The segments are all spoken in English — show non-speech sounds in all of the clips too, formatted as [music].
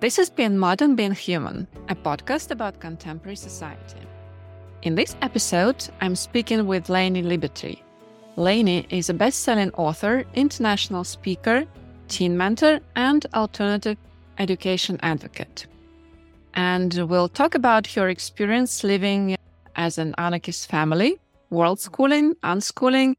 This has been Modern Being Human, a podcast about contemporary society. In this episode, I'm speaking with Lainie Liberty. Lainie is a best selling author, international speaker, teen mentor, and alternative education advocate. And we'll talk about her experience living as an anarchist family, world schooling, unschooling,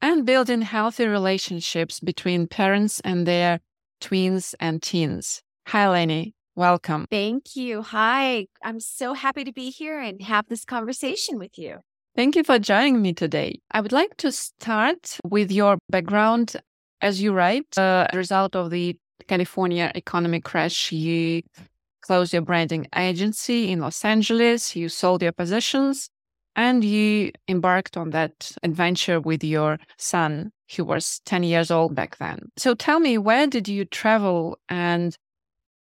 and building healthy relationships between parents and their tweens and teens. Hi, Lainie. Welcome. Thank you. Hi. I'm so happy to be here and have this conversation with you. Thank you for joining me today. I would like to start with your background. As you write, uh, as a result of the California economic crash, you closed your branding agency in Los Angeles, you sold your positions, and you embarked on that adventure with your son, who was 10 years old back then. So tell me, where did you travel and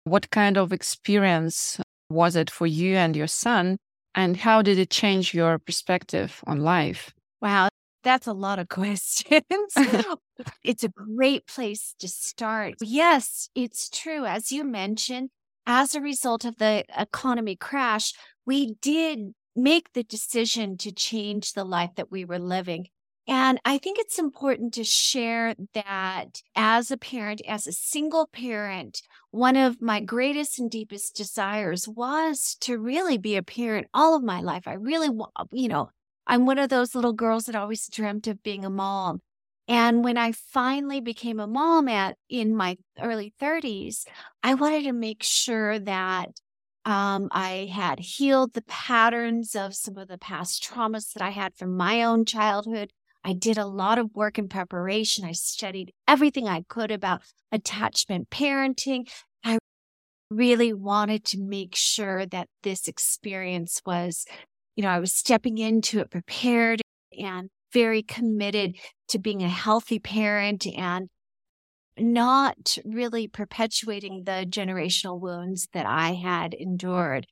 what kind of experience was it for you and your son? And how did it change your perspective on life? Wow, that's a lot of [laughs] questions. [laughs] it's a great place to start. Yes, it's true. As you mentioned, as a result of the economy crash, we did make the decision to change the life that we were living. And I think it's important to share that as a parent, as a single parent, one of my greatest and deepest desires was to really be a parent all of my life. I really, you know, I'm one of those little girls that always dreamt of being a mom. And when I finally became a mom at in my early 30s, I wanted to make sure that um, I had healed the patterns of some of the past traumas that I had from my own childhood. I did a lot of work in preparation. I studied everything I could about attachment parenting. I really wanted to make sure that this experience was, you know, I was stepping into it prepared and very committed to being a healthy parent and not really perpetuating the generational wounds that I had endured.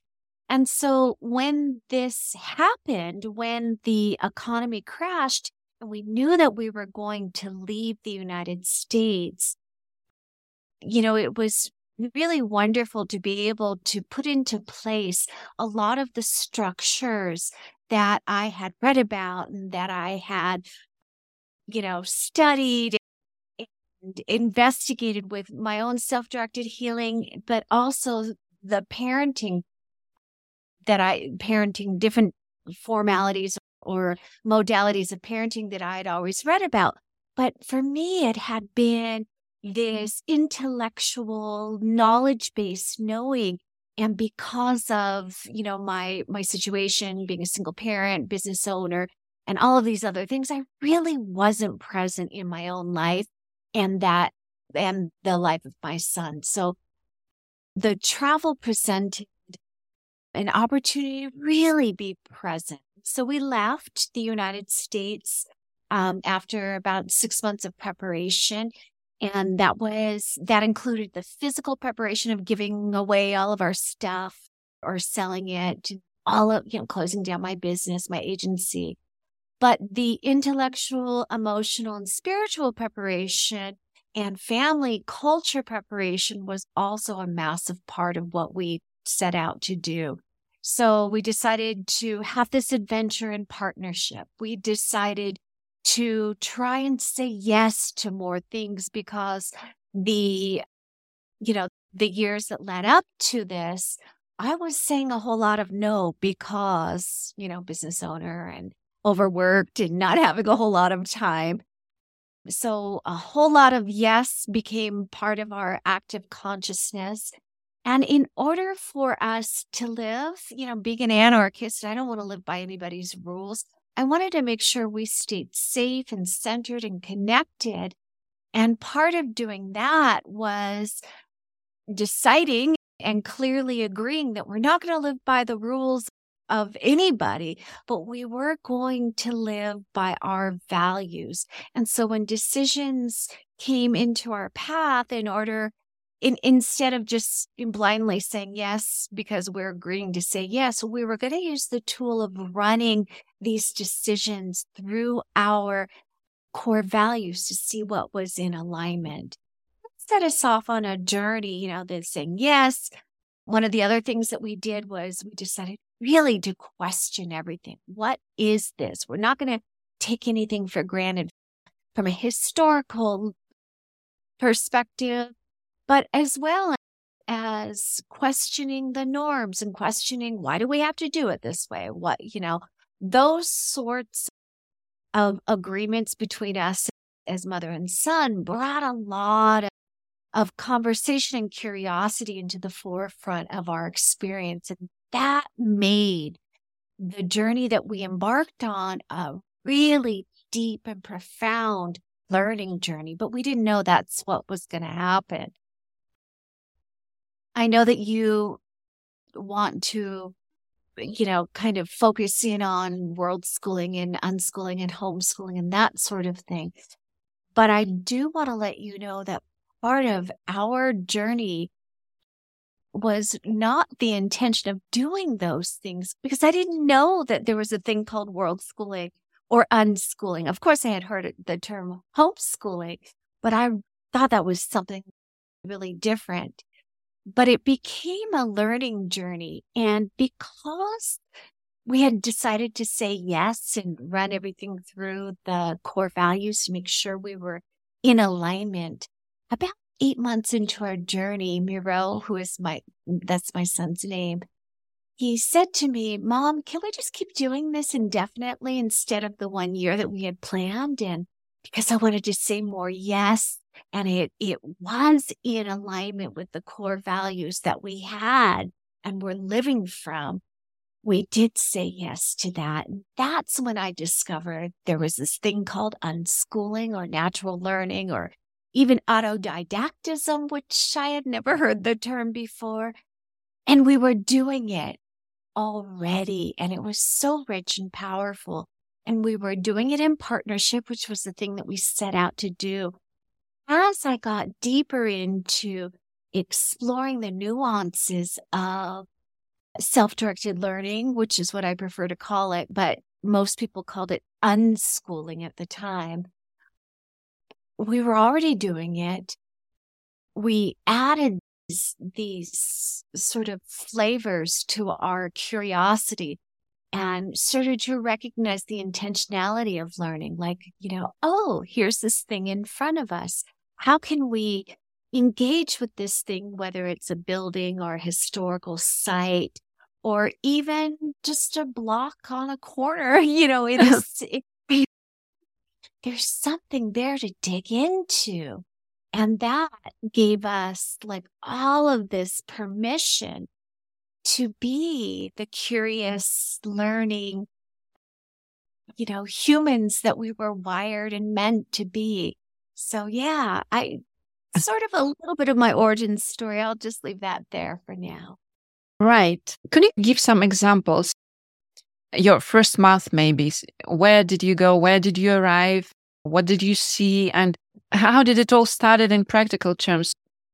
And so when this happened, when the economy crashed, and we knew that we were going to leave the United States, you know, it was really wonderful to be able to put into place a lot of the structures that I had read about and that I had, you know, studied and investigated with my own self directed healing, but also the parenting that I, parenting different formalities or modalities of parenting that I had always read about. But for me, it had been this intellectual knowledge based knowing. And because of you know my my situation being a single parent business owner and all of these other things i really wasn't present in my own life and that and the life of my son. So the travel presented an opportunity to really be present so we left the united states um, after about six months of preparation and that was, that included the physical preparation of giving away all of our stuff or selling it, all of, you know, closing down my business, my agency. But the intellectual, emotional, and spiritual preparation and family culture preparation was also a massive part of what we set out to do. So we decided to have this adventure in partnership. We decided to try and say yes to more things because the, you know, the years that led up to this, I was saying a whole lot of no because, you know, business owner and overworked and not [laughs] having a whole lot of time. So a whole lot of yes became part of our active consciousness. And in order for us to live, you know, being an anarchist, I don't want to live by anybody's rules. I wanted to make sure we stayed safe and centered and connected. And part of doing that was deciding and clearly agreeing that we're not going to live by the rules of anybody, but we were going to live by our values. And so when decisions came into our path in order in, instead of just blindly saying yes because we're agreeing to say yes, we were going to use the tool of running these decisions through our core values to see what was in alignment. Set us off on a journey, you know, that's saying yes, One of the other things that we did was we decided really to question everything. What is this? We're not going to take anything for granted from a historical perspective, but as well as questioning the norms and questioning why do we have to do it this way? What, you know, those sorts of agreements between us as mother and son brought a lot of, of conversation and curiosity into the forefront of our experience. And that made the journey that we embarked on a really deep and profound learning journey, but we didn't know that's what was going to happen. I know that you want to, you know, kind of focus in on world schooling and unschooling and homeschooling and that sort of thing. But I do want to let you know that part of our journey was not the intention of doing those things because I didn't know that there was a thing called world schooling or unschooling. Of course, I had heard the term homeschooling, but I thought that was something really different. But it became a learning journey. And because we had decided to say yes and run everything through the core values to make sure we were in alignment, about eight months into our journey, Miro, who is my, that's my son's name, he said to me, Mom, can we just keep doing this indefinitely instead of the one year that we had planned? And because I wanted to say more yes. And it, it was in alignment with the core values that we had and were living from. We did say yes to that. And that's when I discovered there was this thing called unschooling or natural learning or even autodidactism, which I had never heard the term before. And we were doing it already. And it was so rich and powerful. And we were doing it in partnership, which was the thing that we set out to do. As I got deeper into exploring the nuances of self directed learning, which is what I prefer to call it, but most people called it unschooling at the time. We were already doing it. We added these, these sort of flavors to our curiosity and started to recognize the intentionality of learning. Like, you know, oh, here's this thing in front of us. How can we engage with this thing, whether it's a building or a historical site or even just a block on a corner? [laughs] You know, it is, it, there's something there to dig into. And that gave us like all of this permission to be the curious, learning, you know, humans that we were wired and meant to be. So, yeah, I sort of a little bit of my origin story. I'll just leave that there for now. Right. Can you give some examples? Your first month, maybe. Where did you go? Where did you arrive? What did you see? And how did it all started in practical terms?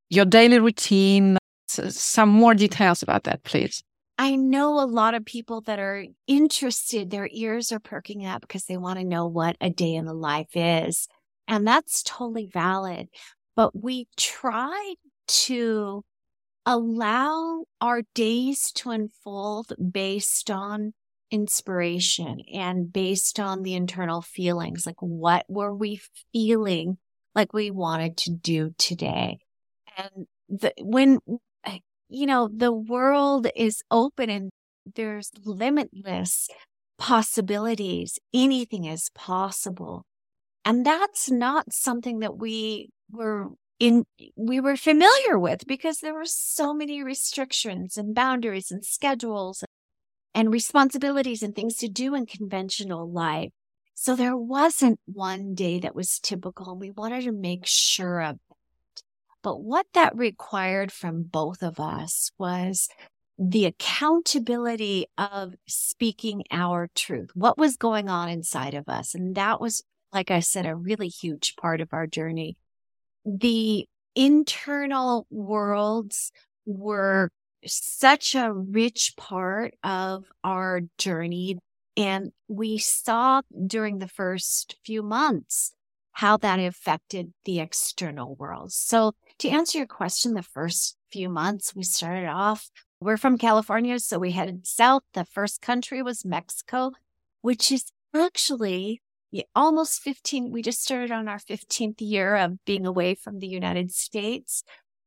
Your daily routine, some more details about that, please. I know a lot of people that are interested, their ears are perking up because they want to know what a day in the life is. And that's totally valid. But we try to allow our days to unfold based on inspiration and based on the internal feelings. Like, what were we feeling like we wanted to do today. And the, when, eh, you know, the world is open and there's limitless possibilities, anything is possible. And that's not something that we were in, we were familiar with because there were so many restrictions and boundaries and schedules and responsibilities and things to do in conventional life. So there wasn't one day that was typical. and We wanted to make sure of it. But what that required from both of us was the accountability of speaking our truth, what was going on inside of us. And that was, like I said, a really huge part of our journey. The internal worlds were such a rich part of our journey and we saw during the first few months how that affected the external world. So to answer your question, the first few months we started off, we're from California, so we headed south. The first country was Mexico, which is actually almost 15. We just started on our 15th year of being away from the United States.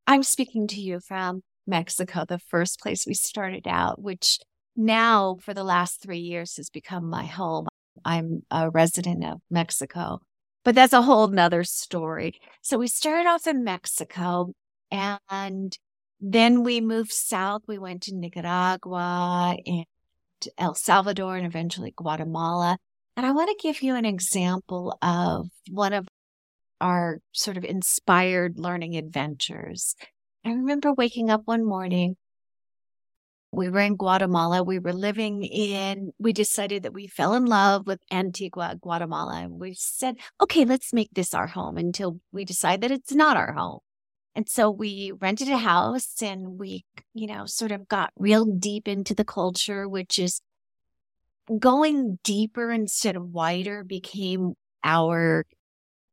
I'm speaking to you from Mexico, the first place we started out, which now for the last three years has become my home. I'm a resident of Mexico, but that's a whole nother story. So we started off in Mexico and then we moved south. We went to Nicaragua and El Salvador and eventually Guatemala. And I want to give you an example of one of our sort of inspired learning adventures. I remember waking up one morning. We were in Guatemala. We were living in, we decided that we fell in love with Antigua, Guatemala. And we said, okay, let's make this our home until we decide that it's not our home. And so we rented a house and we, you know, sort of got real deep into the culture, which is going deeper instead of wider became our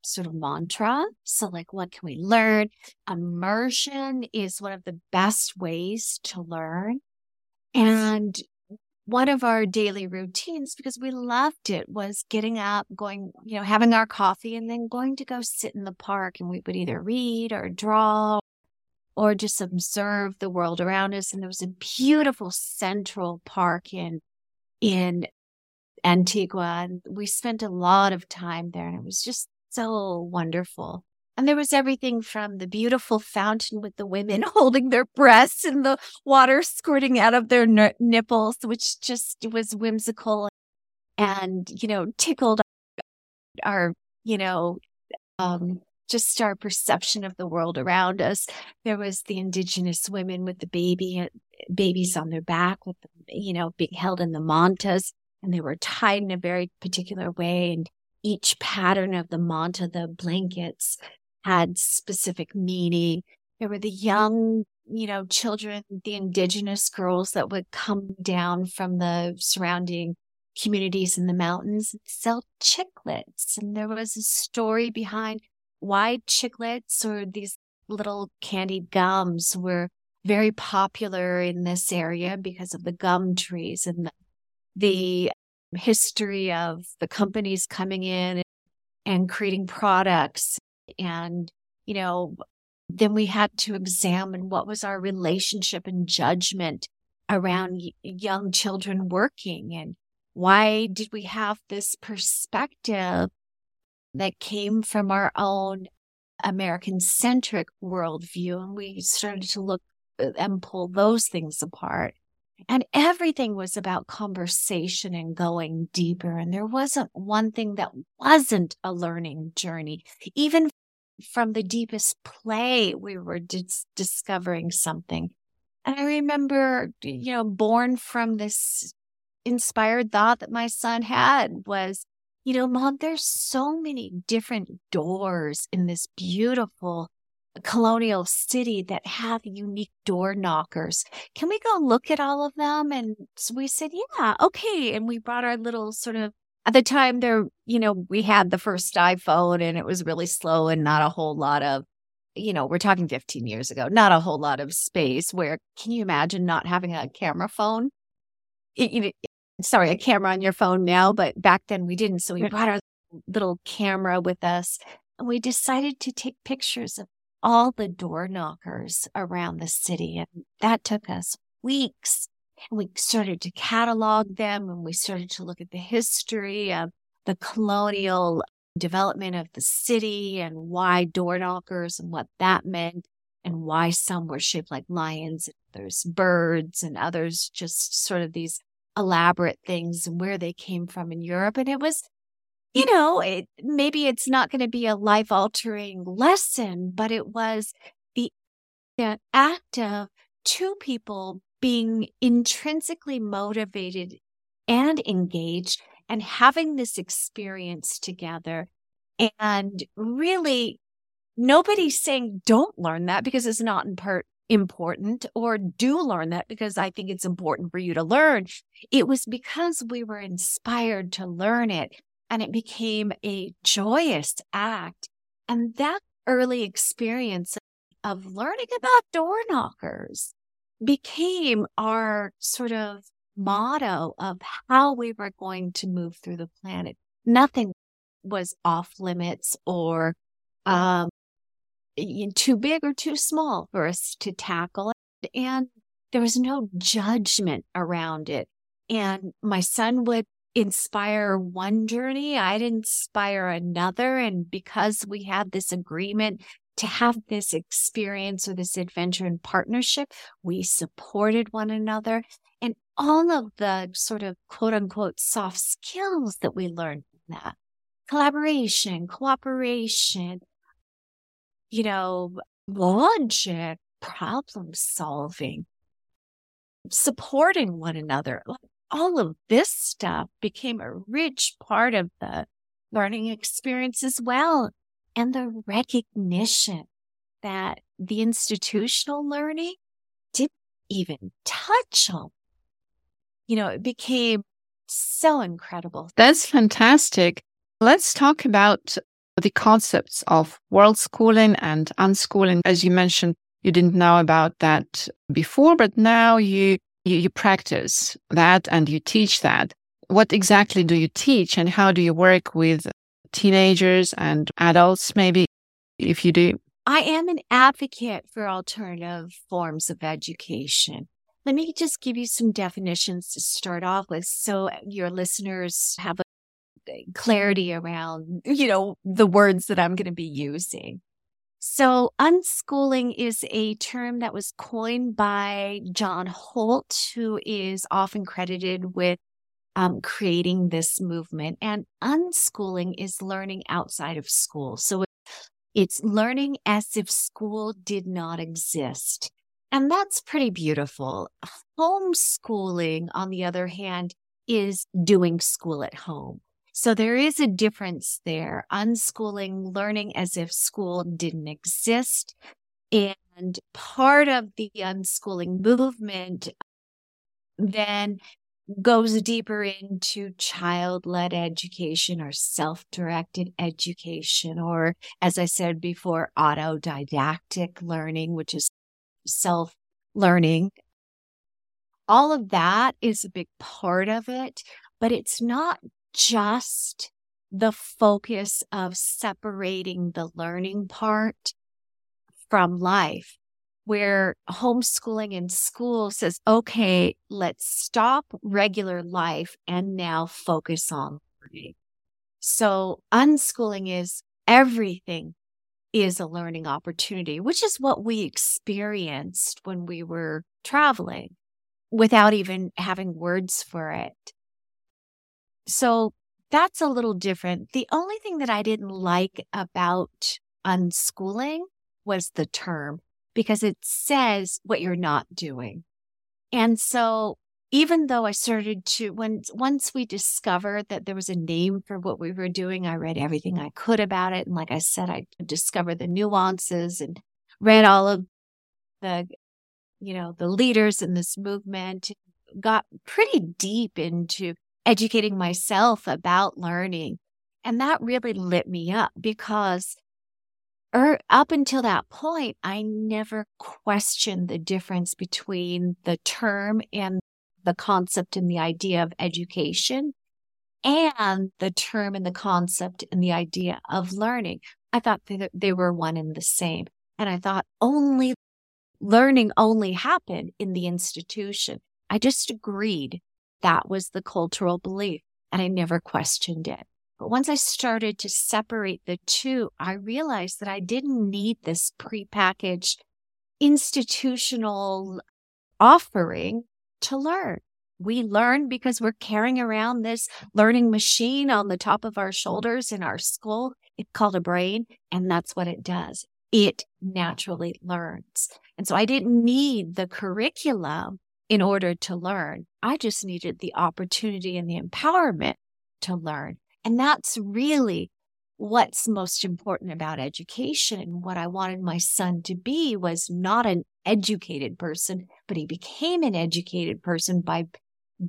sort of mantra. So, like, what can we learn? Immersion is one of the best ways to learn. And one of our daily routines, because we loved it, was getting up, going, you know, having our coffee, and then going to go sit in the park. And we would either read or draw or just observe the world around us. And there was a beautiful central park in in Antigua. And we spent a lot of time there. And it was just so wonderful. And there was everything from the beautiful fountain with the women [laughs] holding their breasts and the water squirting out of their n- nipples, which just was whimsical and, you know, tickled our, you know, um, just our perception of the world around us. There was the indigenous women with the baby, uh, babies on their back with, the, you know, being held in the mantas and they were tied in a very particular way. And each pattern of the manta, the blankets, had specific meaning. There were the young, you know, children, the indigenous girls that would come down from the surrounding communities in the mountains and sell chiclets. And there was a story behind why chiclets or these little candied gums were very popular in this area because of the gum trees and the, the history of the companies coming in and creating products. And, you know, then we had to examine what was our relationship and judgment around young children working and why did we have this perspective that came from our own American centric worldview. And we started to look uh, and pull those things apart. And everything was about conversation and going deeper. And there wasn't one thing that wasn't a learning journey. Even from the deepest play, we were dis- discovering something. And I remember, you know, born from this inspired thought that my son had was, you know, mom, there's so many different doors in this beautiful colonial city that have unique door knockers. Can we go look at all of them? And so we said, yeah, okay. And we brought our little sort of at the time there, you know, we had the first iPhone and it was really slow and not a whole lot of, you know, we're talking 15 years ago, not a whole lot of space where can you imagine not having a camera phone? It, you know, sorry, a camera on your phone now, but back then we didn't. So we brought our little camera with us and we decided to take pictures of all the door knockers around the city. And that took us weeks and we started to catalog them and we started to look at the history of the colonial development of the city and why door knockers and what that meant and why some were shaped like lions, and there's birds and others just sort of these elaborate things and where they came from in Europe. And it was, you mm. know, it, maybe it's not going to be a life altering lesson, but it was the, the act of two people being intrinsically motivated and engaged and having this experience together. And really, nobody's saying don't learn that because it's not in part important or do learn that because I think it's important for you to learn. It was because we were inspired to learn it and it became a joyous act. And that early experience of learning about door knockers became our sort of motto of how we were going to move through the planet. Nothing was off limits or um, too big or too small for us to tackle. And there was no judgment around it. And my son would inspire one journey, I'd inspire another. And because we had this agreement to have this experience or this adventure in partnership, we supported one another. And all of the sort of quote unquote soft skills that we learned from that collaboration, cooperation, you know, logic, problem solving, supporting one another. All of this stuff became a rich part of the learning experience as well. And the recognition that the institutional learning didn't even touch on. You know, it became so incredible. That's fantastic. Let's talk about the concepts of world schooling and unschooling. As you mentioned, you didn't know about that before, but now you, you, you practice that and you teach that. What exactly do you teach and how do you work with teenagers and adults, maybe, if you do? I am an advocate for alternative forms of education. Let me just give you some definitions to start off with so your listeners have a clarity around, you know, the words that I'm going to be using. So, unschooling is a term that was coined by John Holt, who is often credited with um, creating this movement. And unschooling is learning outside of school. So, it's learning as if school did not exist. And that's pretty beautiful. Homeschooling, on the other hand, is doing school at home. So there is a difference there. Unschooling, learning as if school didn't exist. And part of the unschooling movement then goes deeper into child led education or self directed education, or as I said before, autodidactic learning, which is self learning. All of that is a big part of it, but it's not just the focus of separating the learning part from life, where homeschooling in school says, okay, let's stop regular life and now focus on learning. So unschooling is everything is a learning opportunity, which is what we experienced when we were traveling without even having words for it. So that's a little different. The only thing that I didn't like about unschooling was the term because it says what you're not doing. And so even though I started to when once we discovered that there was a name for what we were doing, I read everything I could about it. And like I said, I discovered the nuances and read all of the, you know, the leaders in this movement, got pretty deep into educating myself about learning. And that really lit me up because er, up until that point, I never questioned the difference between the term and the concept and the idea of education and the term and the concept and the idea of learning. I thought that they were one and the same. And I thought only learning only happened in the institution. I just agreed that was the cultural belief. And I never questioned it. But once I started to separate the two, I realized that I didn't need this prepackaged institutional offering to learn. We learn because we're carrying around this learning machine on the top of our shoulders in our skull. It's called a brain, and that's what it does. It naturally learns. And so I didn't need the curriculum in order to learn. I just needed the opportunity and the empowerment to learn. And that's really what's most important about education. And what I wanted my son to be was not an educated person, but he became an educated person by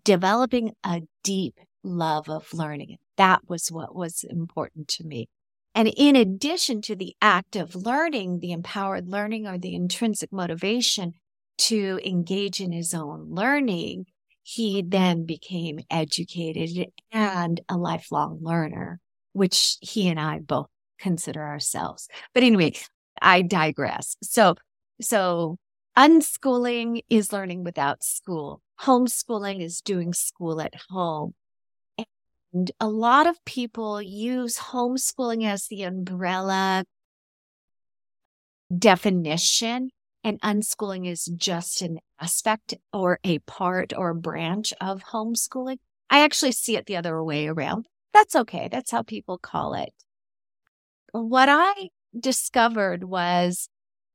developing a deep love of learning. That was what was important to me. And in addition to the act of learning, the empowered learning or the intrinsic motivation to engage in his own learning, he then became educated and a lifelong learner, which he and I both consider ourselves. But anyway, I digress. So, so unschooling is learning without school. Homeschooling is doing school at home. And a lot of people use homeschooling as the umbrella definition, and unschooling is just an aspect or a part or a branch of homeschooling. I actually see it the other way around. That's okay. That's how people call it. What I discovered was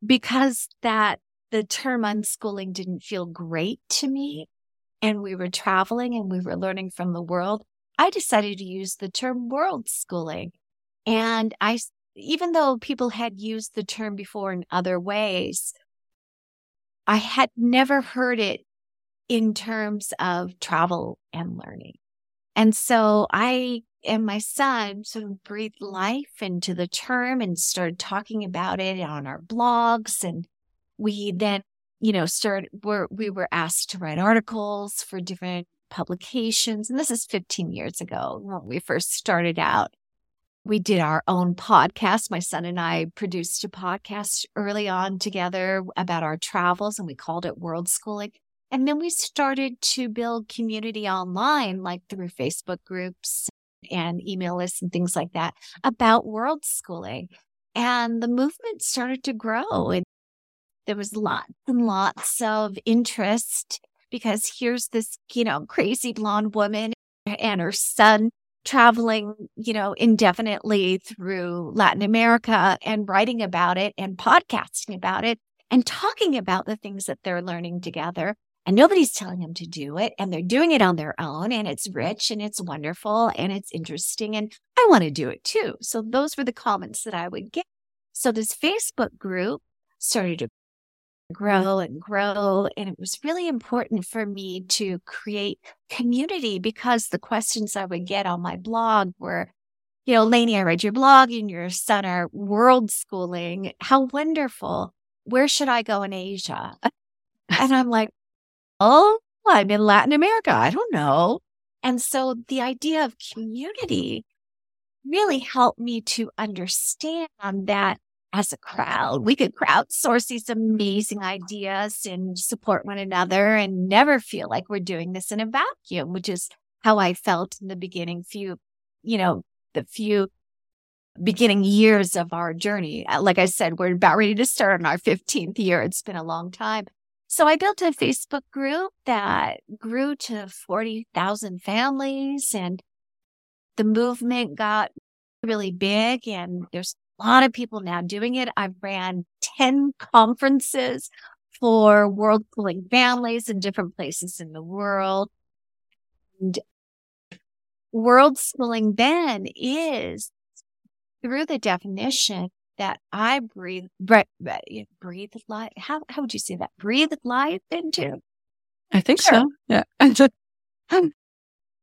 because that the term unschooling didn't feel great to me and we were traveling and we were learning from the world, I decided to use the term world schooling. And I, even though people had used the term before in other ways, I had never heard it in terms of travel and learning. And so I and my son sort of breathed life into the term and started talking about it on our blogs. And we then, you know, started, we were asked to write articles for different publications. And this is 15 years ago when we first started out. We did our own podcast. My son and I produced a podcast early on together about our travels and we called it World Schooling. And then we started to build community online, like through Facebook groups and email lists and things like that about world schooling. And the movement started to grow. And there was lots and lots of interest because here's this, you know, crazy blonde woman and her son traveling, you know, indefinitely through Latin America and writing about it and podcasting about it and talking about the things that they're learning together. And nobody's telling them to do it. And they're doing it on their own. And it's rich and it's wonderful and it's interesting. And I want to do it too. So those were the comments that I would get. So this Facebook group started to grow and grow. And it was really important for me to create community because the questions I would get on my blog were, you know, Lainie, I read your blog and your son are world schooling. How wonderful. Where should I go in Asia? [laughs] And I'm like, oh, I'm in Latin America. I don't know. And so the idea of community really helped me to understand that as a crowd. We could crowdsource these amazing ideas and support one another and never feel like we're doing this in a vacuum, which is how I felt in the beginning few, you know, the few beginning years of our journey. Uh, like I said, we're about ready to start on our 15th year. It's been a long time. So I built a Facebook group that grew to 40,000 families and the movement got really big and there's lot of people now doing it. I've ran 10 conferences for world schooling families in different places in the world. And world schooling then is through the definition that I breathe, breathe, breathe life. How, how would you say that? Breathe life into? I think sure. so. Yeah. And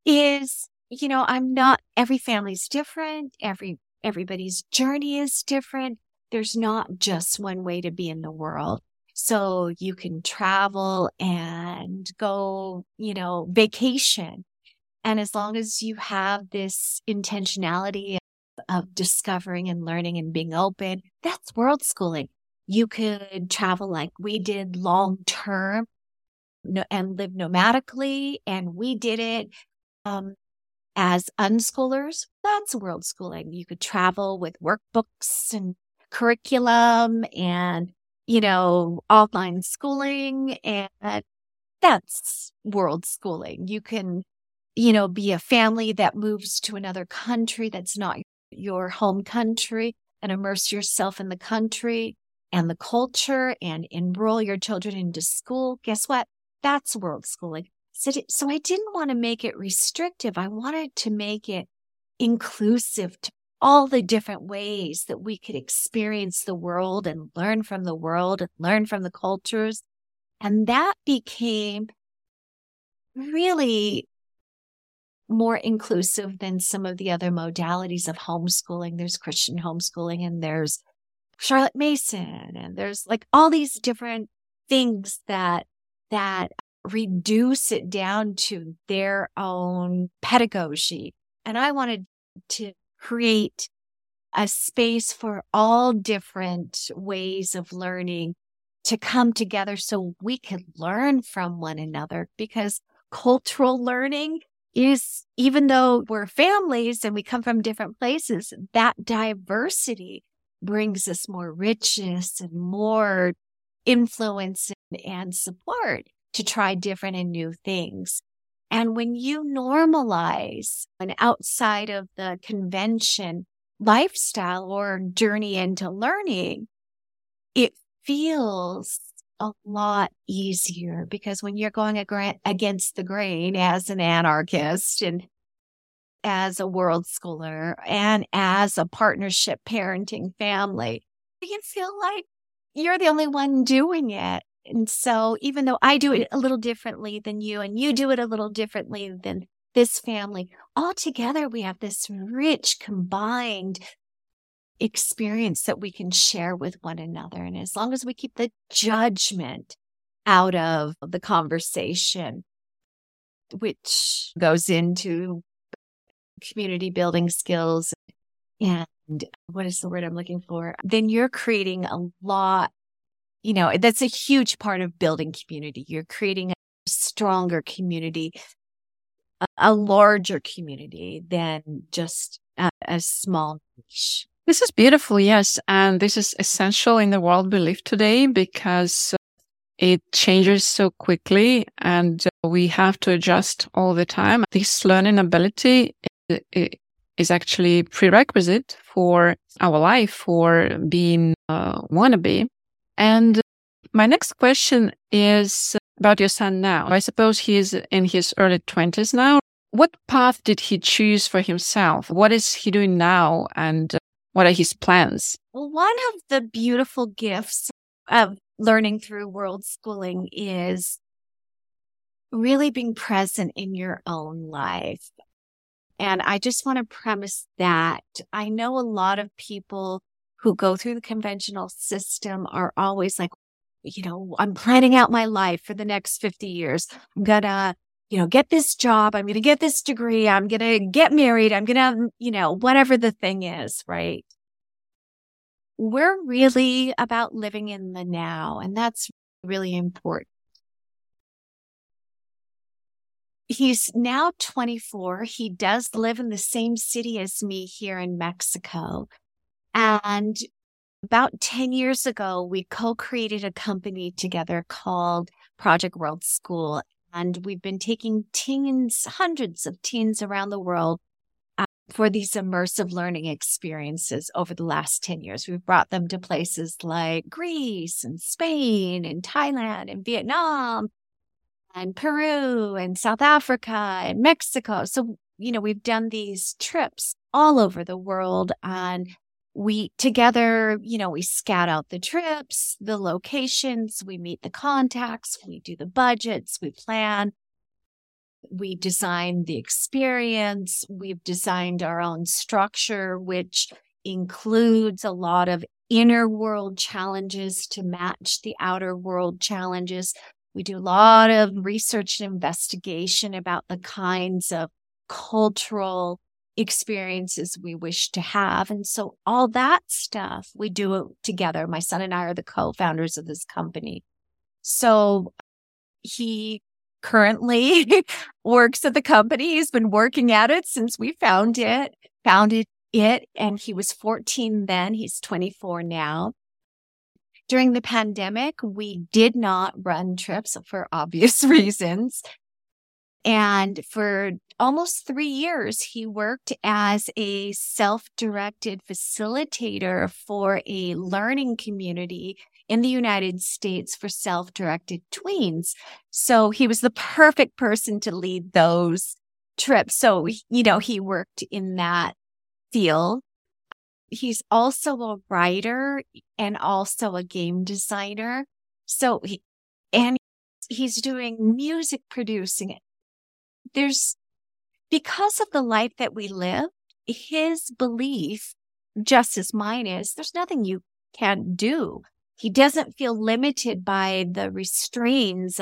is, you know, I'm not, every family's different. Every Everybody's journey is different. There's not just one way to be in the world. So you can travel and go, you know, vacation. And as long as you have this intentionality of discovering and learning and being open, that's world schooling. You could travel like we did long term and live nomadically. And we did it um, as unschoolers, that's world schooling. You could travel with workbooks and curriculum and, you know, online schooling and that's world schooling. You can, you know, be a family that moves to another country that's not your home country and immerse yourself in the country and the culture and enroll your children into school. Guess what? That's world schooling. So, so I didn't want to make it restrictive. I wanted to make it inclusive to all the different ways that we could experience the world and learn from the world and learn from the cultures. And that became really more inclusive than some of the other modalities of homeschooling. There's Christian homeschooling and there's Charlotte Mason and there's like all these different things that that reduce it down to their own pedagogy. And I wanted to create a space for all different ways of learning to come together so we can learn from one another because cultural learning is even though we're families and we come from different places, that diversity brings us more richness and more influence and support to try different and new things. And when you normalize an outside of the convention lifestyle or journey into learning, it feels a lot easier because when you're going against the grain as an anarchist and as a world schooler and as a partnership parenting family, you feel like you're the only one doing it. And so even though I do it a little differently than you and you do it a little differently than this family, all together we have this rich combined experience that we can share with one another. And as long as we keep the judgment out of the conversation, which goes into community building skills and what is the word I'm looking for? Then you're creating a lot, you know, that's a huge part of building community. You're creating a stronger community, a, a larger community than just a, a small niche. This is beautiful, yes. And this is essential in the world we live today because it changes so quickly and we have to adjust all the time. This learning ability is actually prerequisite for our life, for being uh, wannabe. And my next question is about your son now. I suppose he is in his early 20s now. What path did he choose for himself? What is he doing now? And what are his plans? Well, one of the beautiful gifts of learning through world schooling is really being present in your own life. And I just want to premise that I know a lot of people who go through the conventional system are always like, you know, I'm planning out my life for the next 50 years. I'm gonna, you know, get this job. I'm gonna get this degree. I'm gonna get married. I'm gonna, mm, you know, whatever the thing is, right? we're really about living in the now, and that's really important. He's now 24. He does live in the same city as me here in Mexico. And about 10 years ago, we co created a company together called Project World School. And we've been taking teens, hundreds of teens around the world um, for these immersive learning experiences over the last 10 years. We've brought them to places like Greece and Spain and Thailand and Vietnam and Peru and South Africa and Mexico. So, you know, we've done these trips all over the world and we together, you know, we scout out the trips, the locations, we meet the contacts, we do the budgets, we plan we design the experience. We've designed our own structure, which includes a lot of inner world challenges to match the outer world challenges. We do a lot of research and investigation about the kinds of cultural experiences we wish to have. And so all that stuff we do it together. My son and I are the co-founders of this company. So he currently [laughs] works at the company. He's been working at it since we found it, founded it. And he was 14 then. He's 24 now. During the pandemic, we did not run trips for obvious [laughs] reasons. And for almost three years, he worked as a self directed facilitator for a learning community in the United States for self directed tweens. So he was the perfect person to lead those trips. So, you know, he worked in that field. He's also a writer and also a game designer. So he, and he's doing music producing. There's because of the life that we live, his belief, just as mine is, there's nothing you can't do. He doesn't feel limited by the restraints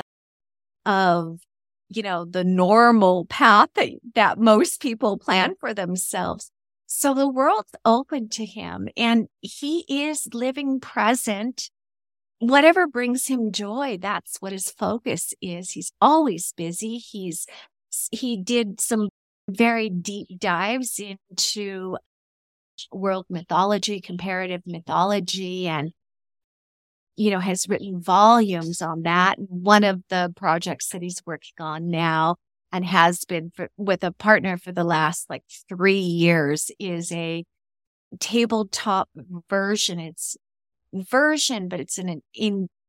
of, you know, the normal path that, that most people plan for themselves. So the world's open to him and he is living present. Whatever brings him joy, that's what his focus is. He's always busy. He's, he did some very deep dives into world mythology, comparative mythology, and you know, has written volumes on that. One of the projects that he's working on now and has been for, with a partner for the last like three years is a tabletop version. It's version, but it's an, an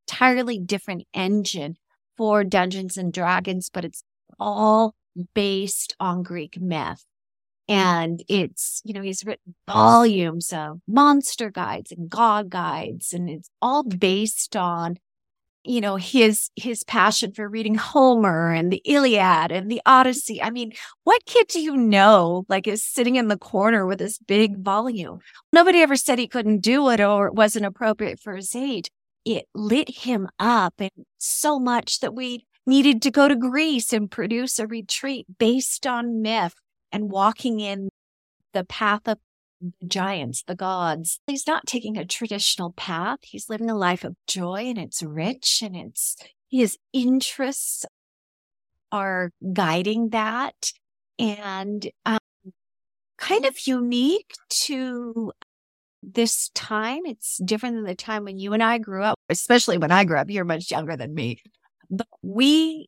entirely different engine for Dungeons and Dragons, but it's all based on Greek myth. And it's, you know, he's written volumes of monster guides and god guides, and it's all based on, you know, his his passion for reading Homer and the Iliad and the Odyssey. I mean, what kid do you know like is sitting in the corner with this big volume? Nobody ever said he couldn't do it or it wasn't appropriate for his age. It lit him up and so much that we needed to go to Greece and produce a retreat based on myth and walking in the path of the giants, the gods. He's not taking a traditional path. He's living a life of joy and it's rich and it's his interests are guiding that and um, kind of unique to this time. It's different than the time when you and I grew up, especially when I grew up. You're much younger than me. But we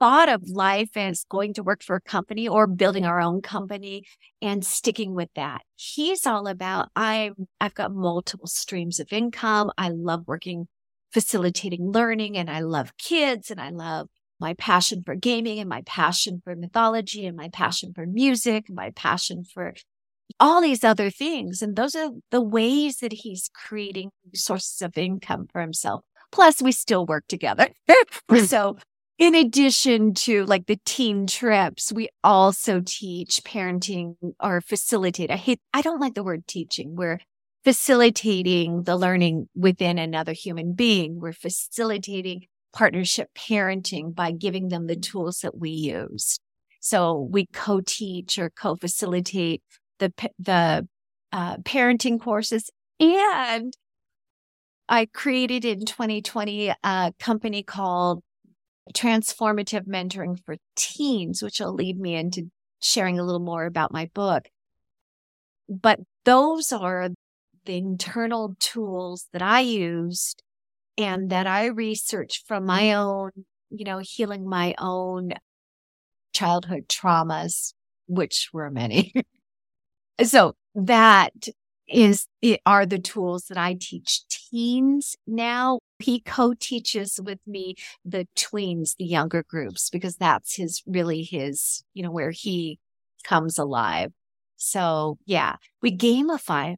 thought of life as going to work for a company or building our own company and sticking with that. He's all about I I've got multiple streams of income. I love working facilitating learning and I love kids and I love my passion for gaming and my passion for mythology and my passion for music, my passion for all these other things. And those are the ways that he's creating sources of income for himself. Plus, we still work together. [laughs] so in addition to like the teen trips, we also teach parenting or facilitate. I hate, I don't like the word teaching. We're facilitating the learning within another human being. We're facilitating partnership parenting by giving them the tools that we use. So we co-teach or co-facilitate the, the uh, parenting courses and I created in 2020 a company called transformative mentoring for teens, which will lead me into sharing a little more about my book. But those are the internal tools that I used and that I researched from my own, you know, healing my own childhood traumas, which were many. [laughs] so that is it are the tools that I teach teens now. He co-teaches with me the tweens, the younger groups, because that's his really his, you know, where he comes alive. So yeah, we gamify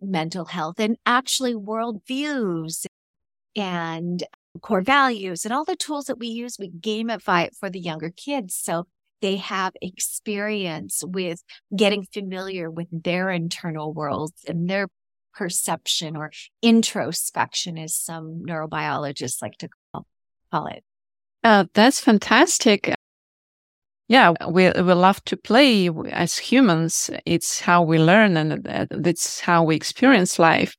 mental health and actually worldviews and core values and all the tools that we use, we gamify it for the younger kids. So they have experience with getting familiar with their internal worlds and their perception or introspection, as some neurobiologists like to call, call it. Uh, that's fantastic. Yeah, we we love to play as humans. It's how we learn, and that's how we experience life.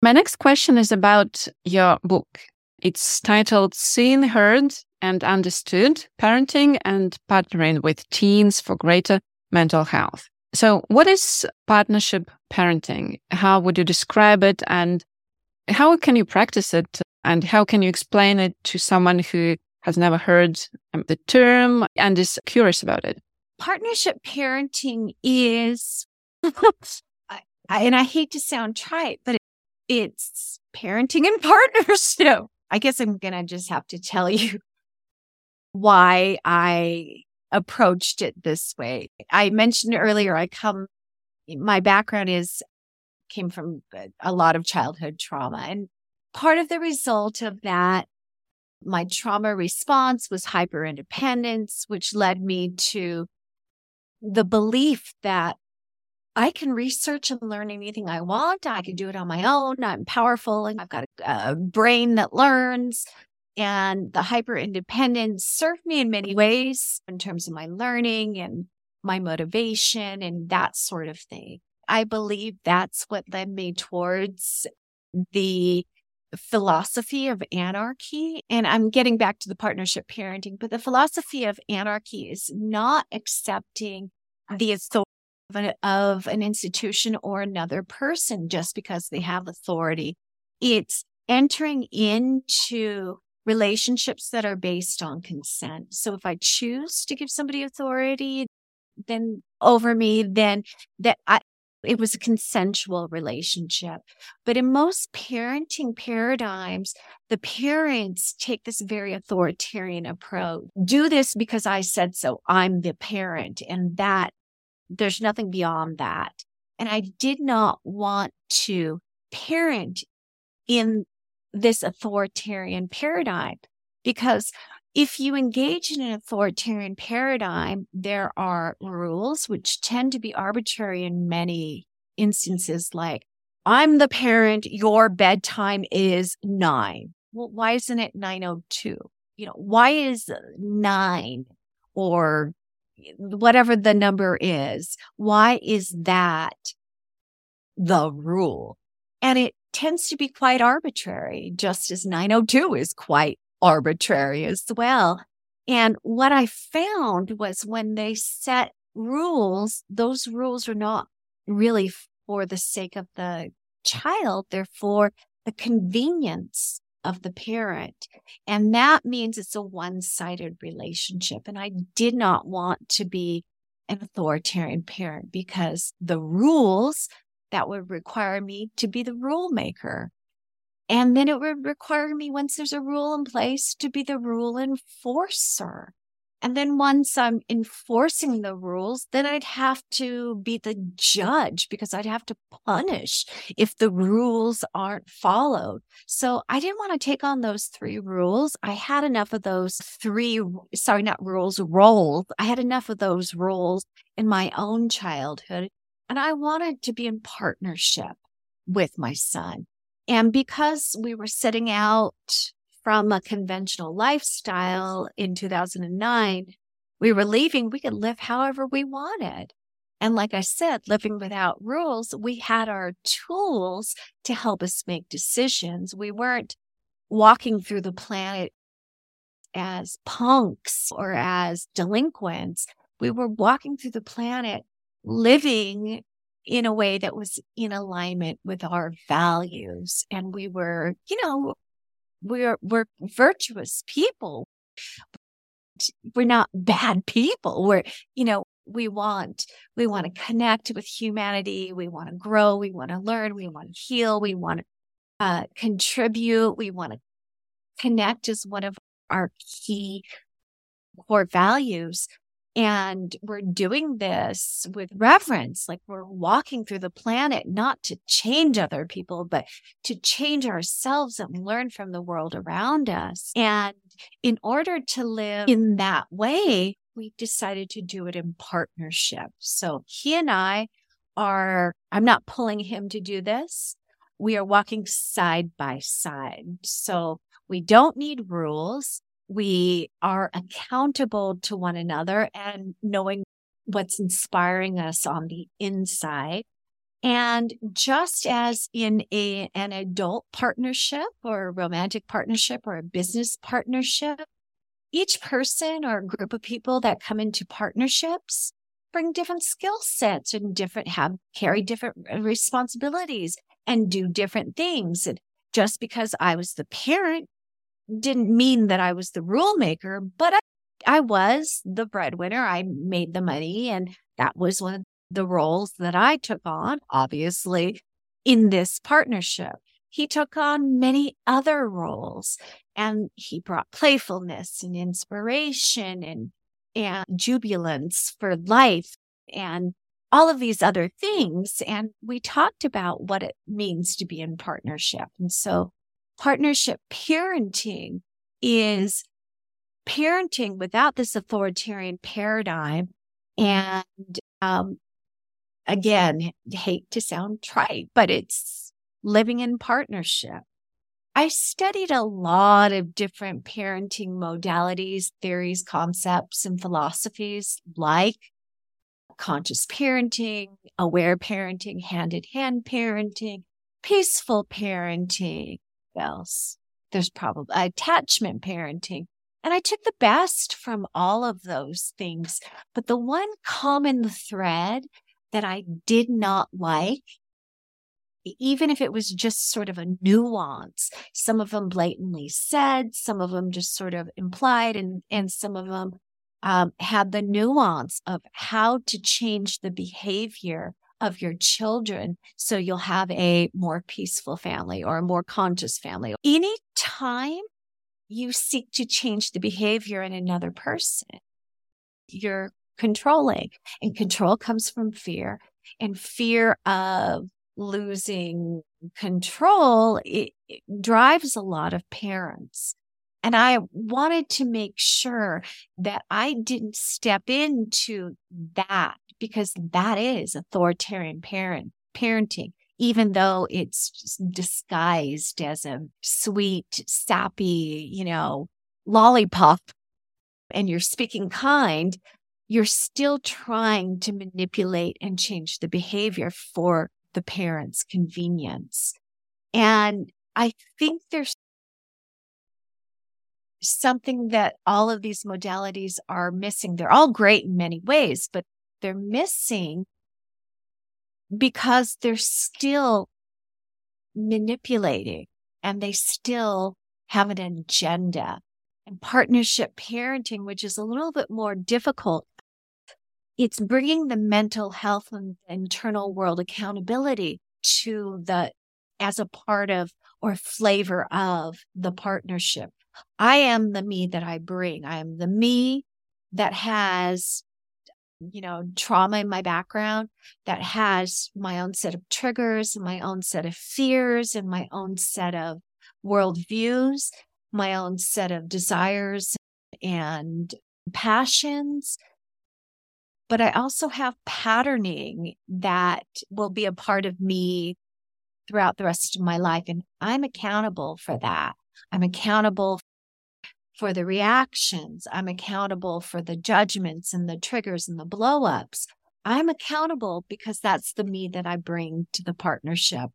My next question is about your book. It's titled "Seen, Heard, and understood parenting and partnering with teens for greater mental health. So, what is partnership parenting? How would you describe it? And how can you practice it? And how can you explain it to someone who has never heard um, the term and is curious about it? Partnership parenting is, [laughs] and I hate to sound trite, but it's parenting in [laughs] partnership. I guess I'm going to just have to tell you why I approached it this way. I mentioned earlier, I come, my background is, came from a lot of childhood trauma. And part of the result of that my trauma response was hyper independence, which led me to the belief that I can research and learn anything I want. I can do it on my own. I'm powerful and I've got a, a brain that learns. And the hyper independence served me in many ways in terms of my learning and my motivation and that sort of thing. I believe that's what led me towards the philosophy of anarchy. And I'm getting back to the partnership parenting, but the philosophy of anarchy is not accepting the authority of an, of an institution or another person just because they have authority. It's entering into relationships that are based on consent. So if I choose to give somebody authority, then over me, then that I, it was a consensual relationship. But in most parenting paradigms, the parents take this very authoritarian approach. Do this because I said so. I'm the parent. And that there's nothing beyond that. And I did not want to parent in this authoritarian paradigm because if you engage in an authoritarian paradigm, there are rules which tend to be arbitrary in many instances, like, I'm the parent, your bedtime is nine. Well, why isn't it 902? You know, why is nine or whatever the number is? Why is that the rule? And it tends to be quite arbitrary, just as 902 is quite arbitrary as well. And what I found was when they set rules, those rules are not really for the sake of the child. They're for the convenience of the parent. And that means it's a one sided relationship. And I did not want to be an authoritarian parent because the rules that would require me to be the rule maker and then it would require me, once there's a rule in place, to be the rule enforcer. And then once I'm enforcing the rules, then I'd have to be the judge because I'd have to punish if the rules aren't followed. So I didn't want to take on those three rules. I had enough of those three, sorry, not rules, roles. I had enough of those roles in my own childhood. And I wanted to be in partnership with my son. And because we were setting out from a conventional lifestyle in 2009, we were leaving, we could live however we wanted. And like I said, living without rules, we had our tools to help us make decisions. We weren't walking through the planet as punks or as delinquents. We were walking through the planet living in a way that was in alignment with our values. And we were, you know, we're, we're virtuous people. We're not bad people. We're, you know, we want, we want to connect with humanity. We want to grow. We want to learn. We want to heal. We want to uh, contribute. We want to connect as one of our key core values. And we're doing this with reverence, like we're walking through the planet, not to change other people, but to change ourselves and learn from the world around us. And in order to live in that way, we decided to do it in partnership. So he and I are, I'm not pulling him to do this. We are walking side by side. So we don't need rules we are accountable to one another and knowing what's inspiring us on the inside. And just as in a, an adult partnership or a romantic partnership or a business partnership, each person or group of people that come into partnerships bring different skill sets and different have carry different responsibilities and do different things. And just because I was the parent didn't mean that I was the rule maker, but I, I was the breadwinner. I made the money and that was one of the roles that I took on, obviously, in this partnership. He took on many other roles and he brought playfulness and inspiration and, and jubilance for life and all of these other things. And we talked about what it means to be in partnership. And so partnership parenting is parenting without this authoritarian paradigm. And um, again, hate to sound trite, but it's living in partnership. I studied a lot of different parenting modalities, theories, concepts, and philosophies like conscious parenting, aware parenting, hand in hand parenting, peaceful parenting. Else? There's probably attachment parenting. And I took the best from all of those things. But the one common thread that I did not like, even if it was just sort of a nuance, some of them blatantly said, some of them just sort of implied, and, and some of them um, had the nuance of how to change the behavior of your children so you'll have a more peaceful family or a more conscious family. Anytime you seek to change the behavior in another person, you're controlling, and control comes from fear, and fear of losing control it, it drives a lot of parents. And I wanted to make sure that I didn't step into that because that is authoritarian parent parenting even though it's disguised as a sweet sappy you know lollipop and you're speaking kind you're still trying to manipulate and change the behavior for the parent's convenience. And i think there's something that all of these modalities are missing they're all great in many ways but they're missing because they're still manipulating and they still have an agenda. And partnership parenting, which is a little bit more difficult, it's bringing the mental health and internal world accountability to the as a part of or flavor of the partnership. I am the me that I bring. I am the me that has you know, trauma in my background that has my own set of triggers, my own set of fears, and my own set of worldviews, my own set of desires and passions. But I also have patterning that will be a part of me throughout the rest of my life. And I'm accountable for that. I'm accountable for the reactions. I'm accountable for the judgments and the triggers and the blowups. I'm accountable because that's the me that I bring to the partnership.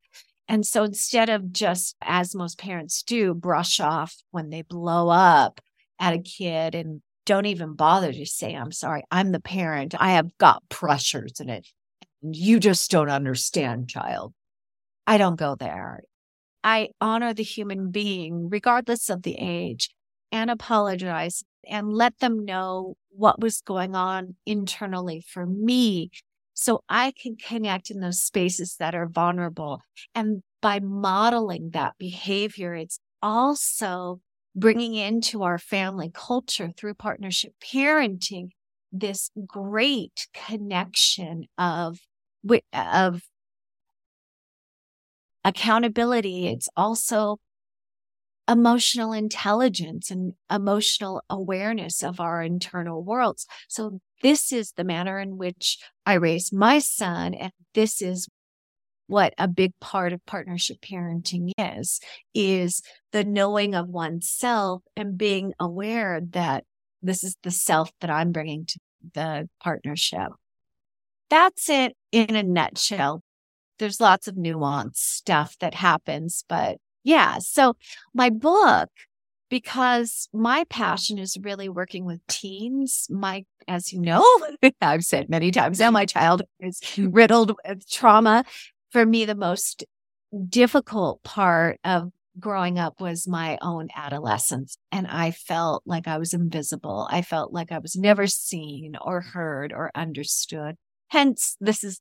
And so instead of just, as most parents do, brush off when they blow up at a kid and don't even bother to say, I'm sorry, I'm the parent. I have got pressures in it. You just don't understand, child. I don't go there. I honor the human being, regardless of the age and apologize and let them know what was going on internally for me so I can connect in those spaces that are vulnerable. And by modeling that behavior, it's also bringing into our family culture through partnership parenting this great connection of of accountability it's also emotional intelligence and emotional awareness of our internal worlds. So this is the manner in which I raise my son. And this is what a big part of partnership parenting is, is the knowing of oneself and being aware that this is the self that I'm bringing to the partnership. That's it in a nutshell. There's lots of nuance stuff that happens, but yeah. So my book, because my passion is really working with teens, my, as you know, [laughs] I've said many times now, my childhood is mm-hmm. riddled with trauma. For me, the most difficult part of growing up was my own adolescence. And I felt like I was invisible. I felt like I was never seen or heard or understood. Hence, this is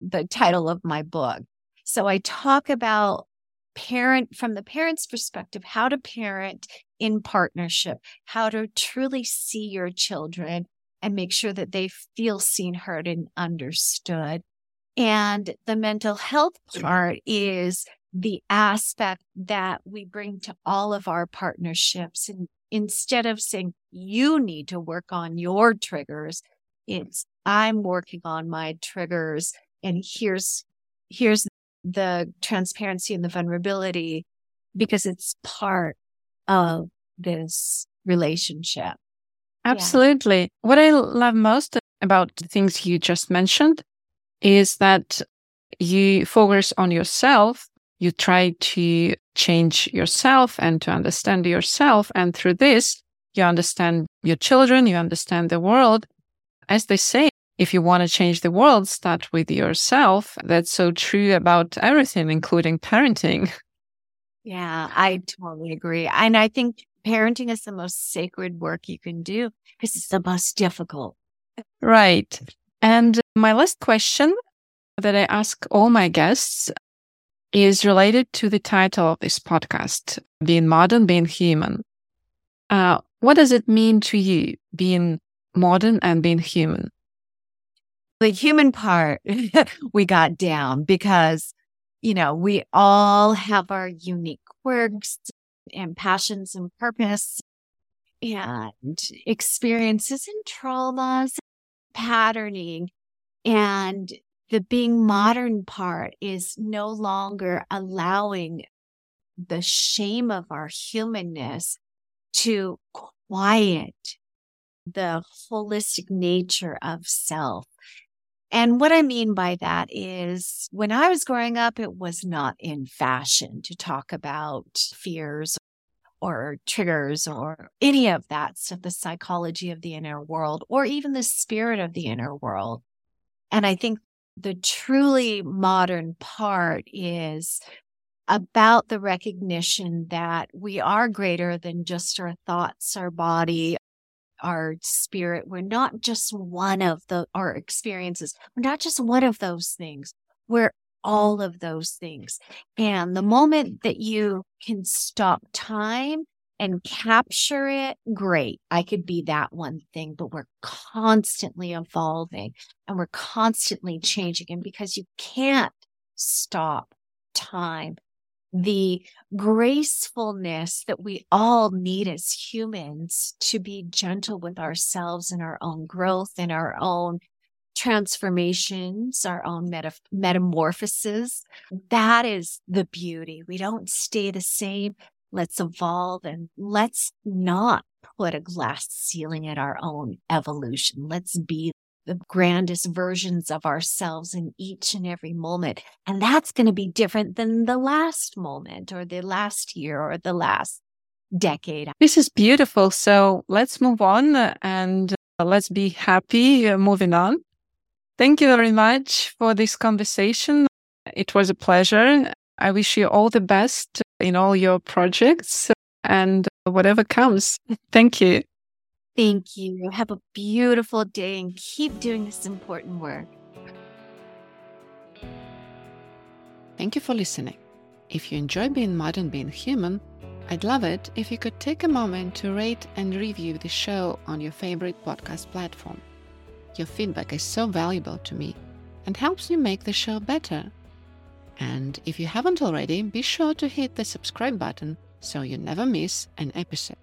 the title of my book. So I talk about parent from the parent's perspective, how to parent in partnership, how to truly see your children and make sure that they feel seen, heard, and understood. And the mental health part is the aspect that we bring to all of our partnerships and instead of saying you need to work on your triggers, it's I'm working on my triggers and here's here's the transparency and the vulnerability because it's part of this relationship. Absolutely. Yeah. What I love most about the things you just mentioned is that you focus on yourself. You try to change yourself and to understand yourself. And through this, you understand your children, you understand the world. As they say, if you want to change the world, start with yourself. That's so true about everything, including parenting. [laughs] Yeah, I totally agree. And I think parenting is the most sacred work you can do because it's the most difficult. Right. And my last question that I ask all my guests is related to the title of this podcast, Being Modern, Being Human. Uh, what does it mean to you, being modern and being human? The human part [laughs] we got down because, you know, we all have our unique quirks and passions and purpose and experiences and traumas, patterning. And the being modern part is no longer allowing the shame of our humanness to quiet the holistic nature of self. And what I mean by that is when I was growing up, it was not in fashion to talk about fears or triggers or any of that stuff, the psychology of the inner world or even the spirit of the inner world. And I think the truly modern part is about the recognition that we are greater than just our thoughts, our body, our spirit. We're not just one of the our experiences. We're not just one of those things. We're all of those things. And the moment that you can stop time and capture it, great. I could be that one thing, but we're constantly evolving and we're constantly changing. And because you can't stop time the gracefulness that we all need as humans to be gentle with ourselves and our own growth and our own transformations, our own meta- metamorphoses. Mm-hmm. That is the beauty. We don't stay the same. Let's evolve and let's not put a glass ceiling at our own evolution. Let's be the grandest versions of ourselves in each and every moment. And that's going to be different than the last moment or the last year or the last decade. This is beautiful. So let's move on and uh, let's be happy uh, moving on. Thank you very much for this conversation. It was a pleasure. I wish you all the best in all your projects and whatever comes. Thank you. Thank you. Have a beautiful day and keep doing this important work. Thank you for listening. If you enjoy being modern, being human, I'd love it if you could take a moment to rate and review the show on your favorite podcast platform. Your feedback is so valuable to me and helps me make the show better. And if you haven't already, be sure to hit the subscribe button so you never miss an episode.